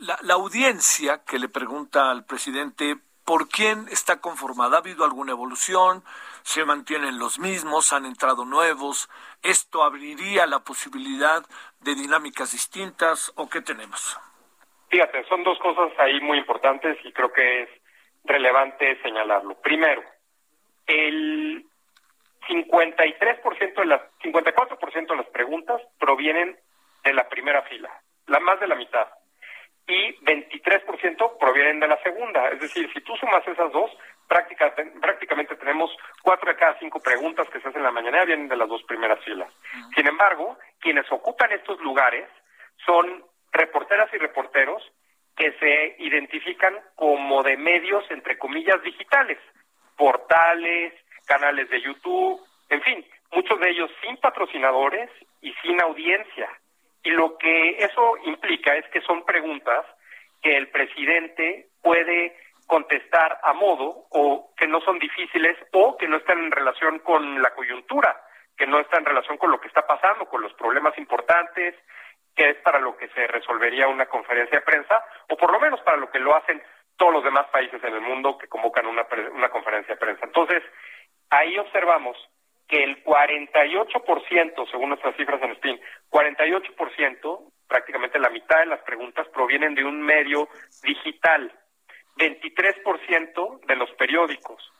la, la, audiencia que le pregunta al presidente por quién está conformada, ¿ha habido alguna evolución? ¿Se mantienen los mismos? ¿Han entrado nuevos? ¿Esto abriría la posibilidad de dinámicas distintas o qué tenemos? Fíjate, son dos cosas ahí muy importantes y creo que es relevante señalarlo. Primero, el 53% de las 54% de las preguntas provienen de la primera fila, la más de la mitad. Y 23% provienen de la segunda, es decir, si tú sumas esas dos, prácticamente, prácticamente tenemos cuatro de cada cinco preguntas que se hacen en la mañana vienen de las dos primeras filas. Sin embargo, quienes ocupan estos lugares son reporteras y reporteros que se identifican como de medios, entre comillas, digitales, portales, canales de YouTube, en fin, muchos de ellos sin patrocinadores y sin audiencia. Y lo que eso implica es que son preguntas que el presidente puede contestar a modo o que no son difíciles o que no están en relación con la coyuntura, que no están en relación con lo que está pasando, con los problemas importantes, que es para lo que se resolvería una conferencia de prensa, o por lo menos para lo que lo hacen todos los demás países en el mundo que convocan una, una conferencia de prensa. Entonces, ahí observamos que el 48%, según nuestras cifras en SPIN, 48%, prácticamente la mitad de las preguntas provienen de un medio digital, 23% de los periódicos,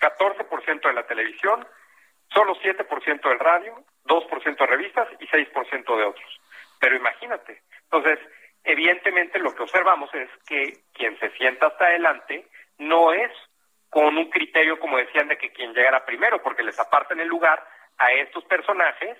14% de la televisión, solo 7% del radio, 2% de revistas y 6% de otros. Pero imagínate, entonces, evidentemente lo que observamos es que quien se sienta hasta adelante no es con un criterio, como decían, de que quien llegara primero, porque les apartan el lugar a estos personajes,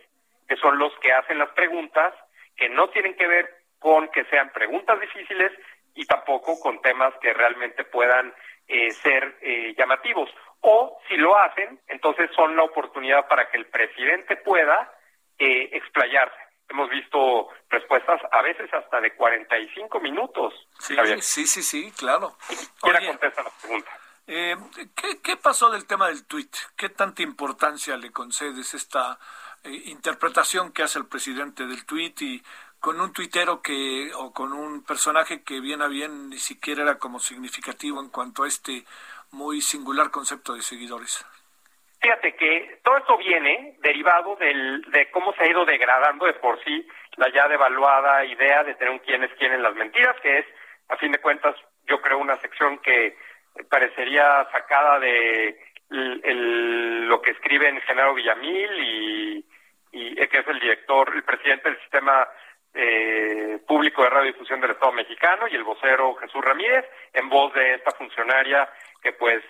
que son los que hacen las preguntas, que no tienen que ver con que sean preguntas difíciles y tampoco con temas que realmente puedan eh, ser eh, llamativos. O si lo hacen, entonces son la oportunidad para que el presidente pueda eh, explayarse. Hemos visto respuestas a veces hasta de 45 minutos. Sí, sí, sí, sí, claro. ¿Quién contesta la pregunta? Eh, ¿qué, ¿Qué pasó del tema del tuit? ¿Qué tanta importancia le concedes esta eh, interpretación que hace el presidente del tuit y con un tuitero que o con un personaje que bien a bien ni siquiera era como significativo en cuanto a este muy singular concepto de seguidores? Fíjate que todo esto viene derivado del, de cómo se ha ido degradando de por sí la ya devaluada idea de tener un quién es quién en las mentiras, que es, a fin de cuentas, yo creo una sección que parecería sacada de lo que escribe en Genaro Villamil y, y que es el director, el presidente del sistema eh, público de radiodifusión del Estado mexicano y el vocero Jesús Ramírez, en voz de esta funcionaria que pues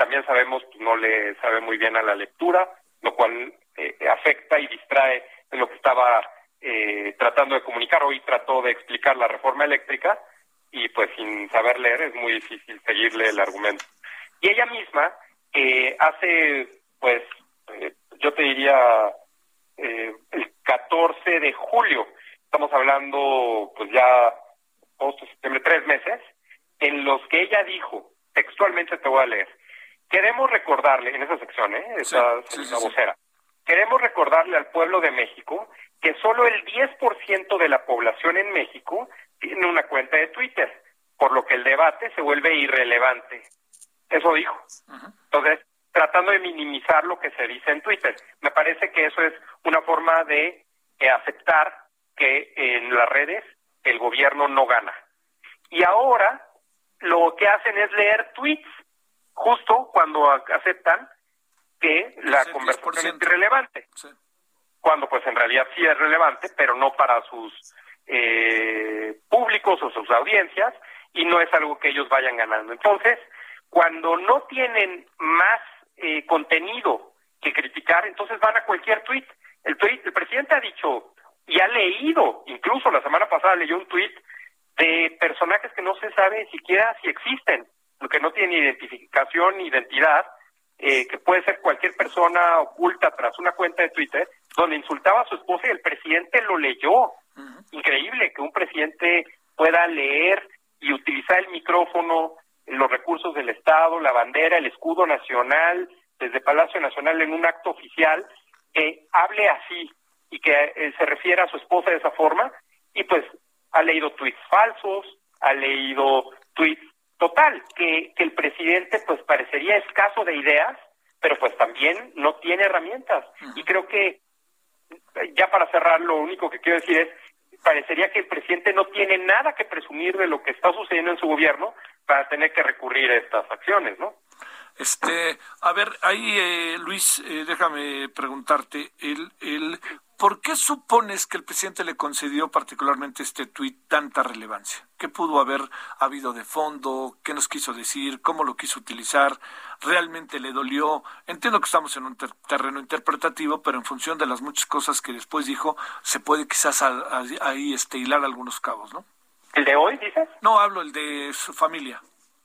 también sabemos que no le sabe muy bien a la lectura, lo cual eh, afecta y distrae de lo que estaba eh, tratando de comunicar. Hoy trató de explicar la reforma eléctrica y pues sin saber leer es muy difícil seguirle el argumento. Y ella misma eh, hace, pues, eh, yo te diría, eh, el 14 de julio, estamos hablando pues ya agosto, septiembre, tres meses, en los que ella dijo, textualmente te voy a leer, Queremos recordarle en esa sección, ¿eh? esa, vocera, queremos recordarle al pueblo de México que solo el 10% de la población en México tiene una cuenta de Twitter, por lo que el debate se vuelve irrelevante. Eso dijo. Entonces, tratando de minimizar lo que se dice en Twitter. Me parece que eso es una forma de eh, aceptar que en las redes el gobierno no gana. Y ahora lo que hacen es leer tweets justo cuando aceptan que la conversación es irrelevante. Cuando pues en realidad sí es relevante, pero no para sus eh, públicos o sus audiencias y no es algo que ellos vayan ganando. Entonces, cuando no tienen más eh, contenido que criticar, entonces van a cualquier tweet. El tweet, el presidente ha dicho y ha leído, incluso la semana pasada leyó un tweet de personajes que no se sabe siquiera si existen, que no tienen identificación ni identidad, eh, que puede ser cualquier persona oculta tras una cuenta de Twitter, donde insultaba a su esposa y el presidente lo leyó. Increíble que un presidente pueda leer y utilizar el micrófono, los recursos del Estado, la bandera, el escudo nacional, desde Palacio Nacional en un acto oficial, que hable así y que eh, se refiera a su esposa de esa forma, y pues ha leído tweets falsos, ha leído tweets total, que, que el presidente pues parecería escaso de ideas, pero pues también no tiene herramientas. Y creo que, ya para cerrar, lo único que quiero decir es, parecería que el presidente no tiene nada que presumir de lo que está sucediendo en su gobierno para tener que recurrir a estas acciones, ¿no? Este, a ver, ahí eh, Luis, eh, déjame preguntarte, el, el, ¿por qué supones que el presidente le concedió particularmente este tuit tanta relevancia? ¿Qué pudo haber habido de fondo? ¿Qué nos quiso decir? ¿Cómo lo quiso utilizar? ¿Realmente le dolió? Entiendo que estamos en un terreno interpretativo, pero en función de las muchas cosas que después dijo, se puede quizás ahí este, hilar algunos cabos, ¿no? ¿El de hoy, dices? No, hablo el de su familia.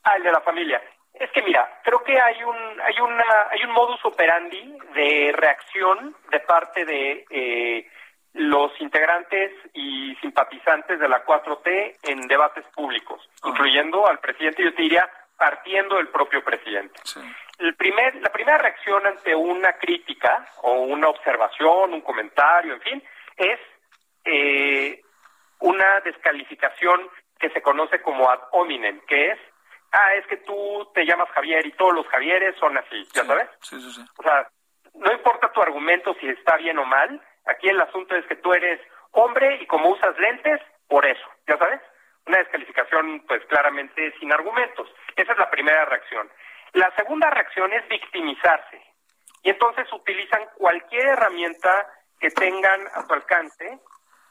Ah, el de la familia. Es que mira, creo que hay un hay una hay un modus operandi de reacción de parte de eh, los integrantes y simpatizantes de la 4T en debates públicos, incluyendo al presidente, yo te diría, partiendo del propio presidente. El primer, la primera reacción ante una crítica o una observación, un comentario, en fin, es eh, una descalificación que se conoce como ad hominem, que es ah, es que tú te llamas Javier y todos los Javieres son así, ¿ya sabes? Sí, sí, sí. O sea, no importa tu argumento si está bien o mal, aquí el asunto es que tú eres hombre y como usas lentes, por eso, ¿ya sabes? Una descalificación, pues claramente sin argumentos. Esa es la primera reacción. La segunda reacción es victimizarse. Y entonces utilizan cualquier herramienta que tengan a su alcance.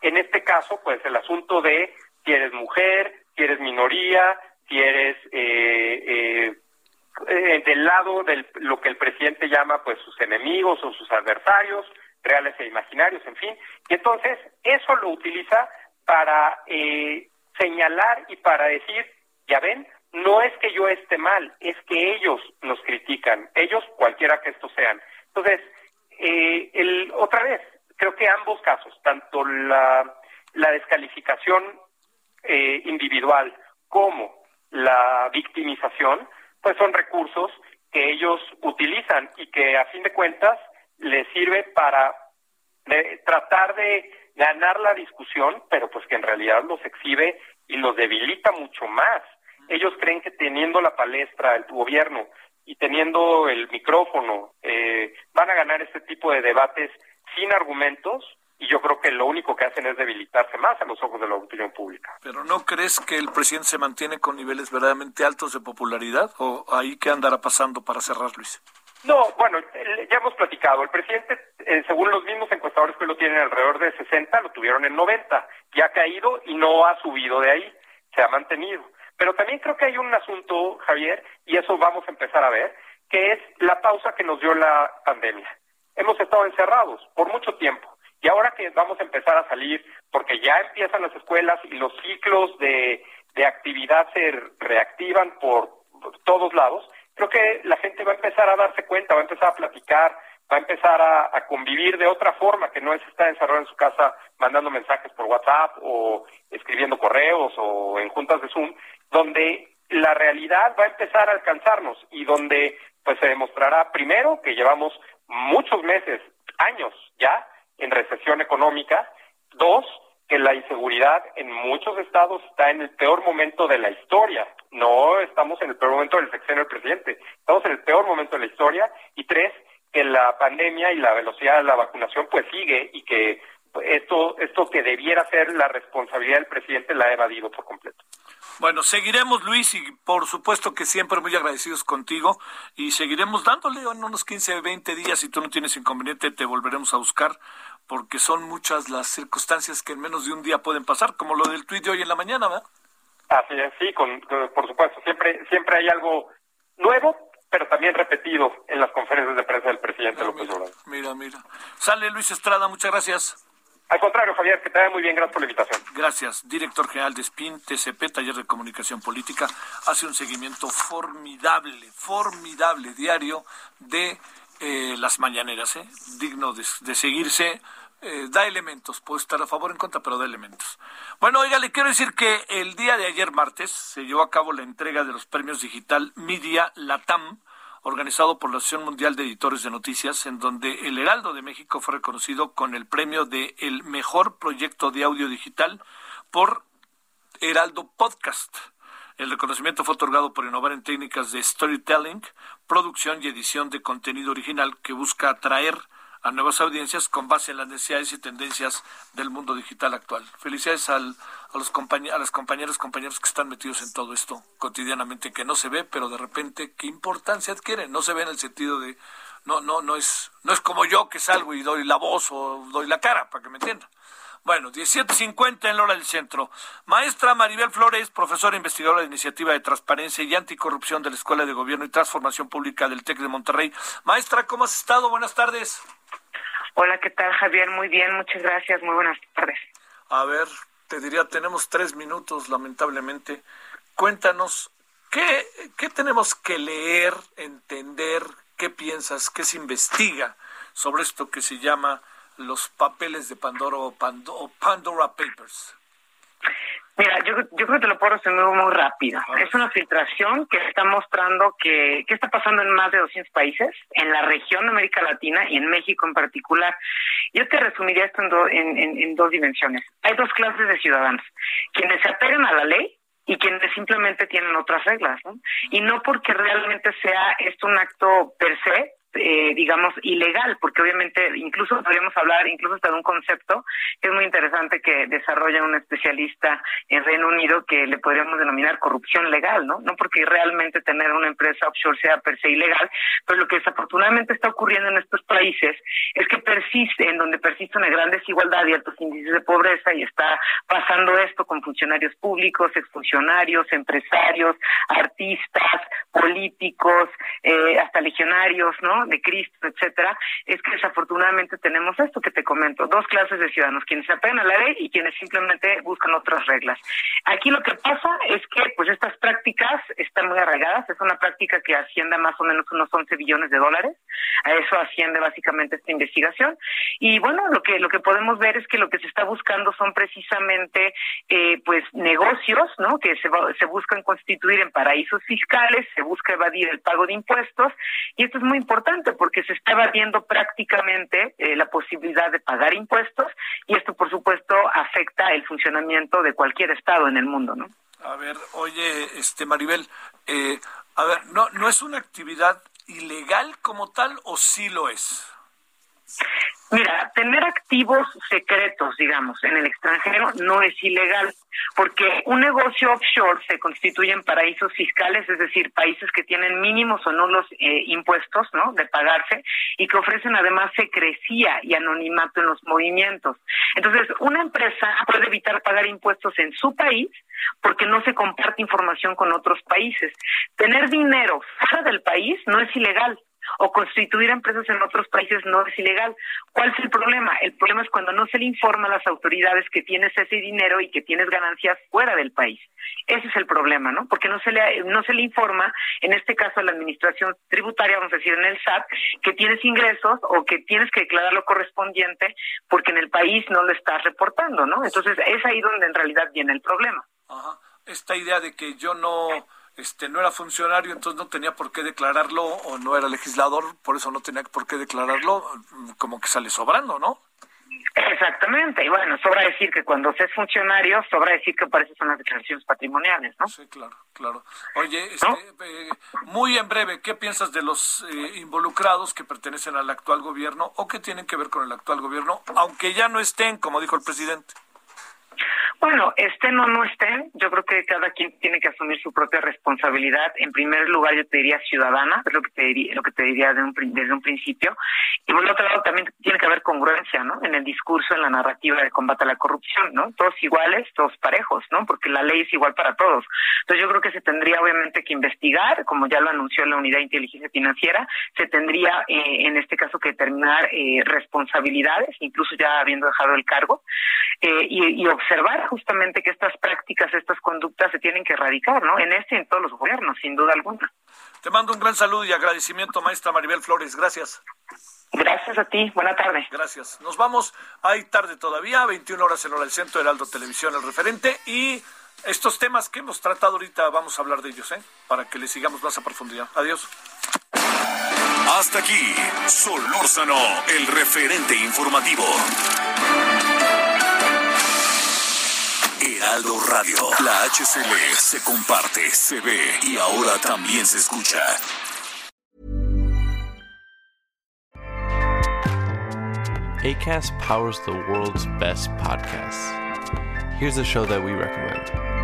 En este caso, pues el asunto de si eres mujer, si eres minoría, si eres eh, eh, eh, del lado de lo que el presidente llama pues sus enemigos o sus adversarios, reales e imaginarios, en fin. Y entonces eso lo utiliza para eh, señalar y para decir, ya ven, no es que yo esté mal, es que ellos nos critican, ellos cualquiera que estos sean. Entonces, eh, el, otra vez, creo que ambos casos, tanto la, la descalificación eh, individual como la victimización, pues son recursos que ellos utilizan y que a fin de cuentas les sirve para tratar de ganar la discusión, pero pues que en realidad los exhibe y los debilita mucho más. Ellos creen que teniendo la palestra, el gobierno y teniendo el micrófono, eh, van a ganar este tipo de debates sin argumentos y yo creo que lo único que hacen es debilitarse más a los ojos de la opinión pública. ¿Pero no crees que el presidente se mantiene con niveles verdaderamente altos de popularidad o ahí qué andará pasando para cerrar, Luis? No, bueno, ya hemos platicado. El presidente, eh, según los mismos encuestadores que lo tienen alrededor de 60, lo tuvieron en 90. Ya ha caído y no ha subido de ahí. Se ha mantenido. Pero también creo que hay un asunto, Javier, y eso vamos a empezar a ver, que es la pausa que nos dio la pandemia. Hemos estado encerrados por mucho tiempo y ahora que vamos a empezar a salir, porque ya empiezan las escuelas y los ciclos de, actividad se reactivan por, todos lados, creo que la gente va a empezar a darse cuenta, va a empezar a platicar, va a empezar a, convivir de otra forma, que no es estar encerrado en su casa mandando mensajes por WhatsApp o escribiendo correos o en juntas de Zoom, donde la realidad va a empezar a alcanzarnos y donde pues se demostrará primero que llevamos muchos meses años ya en recesión económica. Dos, que la inseguridad en muchos estados está en el peor momento de la historia. No estamos en el peor momento del sexenio del presidente, estamos en el peor momento de la historia. Y tres, que la pandemia y la velocidad de la vacunación pues sigue y que esto, esto que debiera ser la responsabilidad del presidente la ha evadido por completo. Bueno, seguiremos, Luis, y por supuesto que siempre muy agradecidos contigo y seguiremos dándole en unos 15, 20 días, si tú no tienes inconveniente, te volveremos a buscar porque son muchas las circunstancias que en menos de un día pueden pasar, como lo del tuit de hoy en la mañana, ¿verdad? Así es, sí, con, por supuesto, siempre, siempre hay algo nuevo, pero también repetido en las conferencias de prensa del presidente Ah, López Obrador. Mira, mira. Sale Luis Estrada, muchas gracias. Al contrario, Javier, que te vaya muy bien, gracias por la invitación. Gracias. Director general de SPIN, TCP, Taller de Comunicación Política, hace un seguimiento formidable, formidable diario de eh, las mañaneras, ¿eh? digno de, de seguirse. Eh, da elementos, puede estar a favor o en contra, pero da elementos. Bueno, oiga, quiero decir que el día de ayer martes se llevó a cabo la entrega de los premios digital Media Latam, organizado por la Asociación Mundial de Editores de Noticias, en donde el Heraldo de México fue reconocido con el premio de el mejor proyecto de audio digital por Heraldo Podcast. El reconocimiento fue otorgado por innovar en técnicas de storytelling, producción y edición de contenido original que busca atraer a nuevas audiencias con base en las necesidades y tendencias del mundo digital actual. Felicidades al, a, los compañ a las compañeras compañeros que están metidos en todo esto cotidianamente, que no se ve, pero de repente qué importancia adquiere. No se ve en el sentido de, no, no, no es, no es como yo que salgo y doy la voz o doy la cara, para que me entiendan. Bueno, 17.50 en la hora del centro. Maestra Maribel Flores, profesora investigadora de Iniciativa de Transparencia y Anticorrupción de la Escuela de Gobierno y Transformación Pública del TEC de Monterrey. Maestra, ¿cómo has estado? Buenas tardes. Hola, ¿qué tal, Javier? Muy bien, muchas gracias. Muy buenas tardes. A ver, te diría, tenemos tres minutos, lamentablemente. Cuéntanos, ¿qué, qué tenemos que leer, entender? ¿Qué piensas? ¿Qué se investiga sobre esto que se llama los papeles de Pandora o, Pando- o Pandora Papers? Mira, yo, yo creo que te lo puedo resumir muy rápido. Es una filtración que está mostrando que, que está pasando en más de 200 países, en la región de América Latina y en México en particular. Yo te resumiría esto en, do- en, en- en dos dimensiones. Hay dos clases de ciudadanos, quienes se apegan a la ley y quienes simplemente tienen otras reglas, ¿no? Y no porque realmente sea esto un acto per se, eh, digamos, ilegal, porque obviamente incluso podríamos hablar incluso hasta de un concepto que es muy interesante que desarrolla un especialista en Reino Unido que le podríamos denominar corrupción legal, ¿no? No porque realmente tener una empresa offshore sea per se ilegal, pero lo que desafortunadamente está ocurriendo en estos países es que persiste, en donde persiste una gran desigualdad y altos índices de pobreza y está pasando esto con funcionarios públicos, exfuncionarios, empresarios, artistas, políticos, eh, hasta legionarios, ¿no? De Cristo, etcétera, es que desafortunadamente tenemos esto que te comento, dos clases de ciudadanos, quienes se apegan a la ley y quienes simplemente buscan otras reglas. Aquí lo que pasa es que pues estas prácticas están muy arraigadas, es una práctica que asciende más o menos unos 11 billones de dólares, a eso asciende básicamente esta investigación y bueno, lo que lo que podemos ver es que lo que se está buscando son precisamente eh, pues negocios, ¿no? Que se, se buscan constituir en paraísos fiscales, se busca evadir el pago de impuestos y esto es muy importante porque se está evadiendo prácticamente eh, la posibilidad de pagar impuestos y esto por supuesto afecta el funcionamiento de cualquier estado en el mundo, ¿no? A ver, oye, este Maribel, eh, a ver, no, no es una actividad ilegal como tal o sí lo es. Mira, tener activos secretos, digamos, en el extranjero no es ilegal, porque un negocio offshore se constituye en paraísos fiscales, es decir, países que tienen mínimos o nulos eh, impuestos, ¿no? De pagarse y que ofrecen además secrecía y anonimato en los movimientos. Entonces, una empresa puede evitar pagar impuestos en su país porque no se comparte información con otros países. Tener dinero fuera del país no es ilegal o constituir empresas en otros países no es ilegal. ¿Cuál es el problema? El problema es cuando no se le informa a las autoridades que tienes ese dinero y que tienes ganancias fuera del país. Ese es el problema, ¿no? Porque no se le no se le informa, en este caso a la administración tributaria, vamos a decir en el SAT, que tienes ingresos o que tienes que declarar lo correspondiente porque en el país no lo estás reportando, ¿no? Entonces es ahí donde en realidad viene el problema. Ajá. Esta idea de que yo no, este no era funcionario, entonces no tenía por qué declararlo, o no era legislador, por eso no tenía por qué declararlo, como que sale sobrando, ¿no? Exactamente, y bueno, sobra decir que cuando se es funcionario, sobra decir que eso son las declaraciones patrimoniales, ¿no? Sí, claro, claro. Oye, este, eh, muy en breve, ¿qué piensas de los eh, involucrados que pertenecen al actual gobierno o que tienen que ver con el actual gobierno, aunque ya no estén, como dijo el presidente? Bueno, estén o no estén, yo creo que cada quien tiene que asumir su propia responsabilidad. En primer lugar, yo te diría ciudadana, es lo que te diría, desde un principio. Y por otro lado, también tiene que haber congruencia, ¿no? En el discurso, en la narrativa de combate a la corrupción, ¿no? Todos iguales, todos parejos, ¿no? Porque la ley es igual para todos. Entonces, yo creo que se tendría obviamente que investigar, como ya lo anunció la Unidad de Inteligencia Financiera, se tendría, eh, en este caso, que determinar eh, responsabilidades, incluso ya habiendo dejado el cargo, eh, y, y justamente que estas prácticas, estas conductas se tienen que erradicar, ¿no? En este y en todos los gobiernos, sin duda alguna. Te mando un gran saludo y agradecimiento, maestra Maribel Flores. Gracias. Gracias a ti. Buena tarde. Gracias. Nos vamos. Hay tarde todavía, 21 horas en hora del centro, Heraldo Televisión, el referente. Y estos temas que hemos tratado ahorita, vamos a hablar de ellos, ¿eh? Para que le sigamos más a profundidad. Adiós. Hasta aquí, Solórzano, el referente informativo. Heraldo Radio. La HCL se comparte, se ve y ahora también se escucha. ACAST powers the world's best podcasts. Here's a show that we recommend.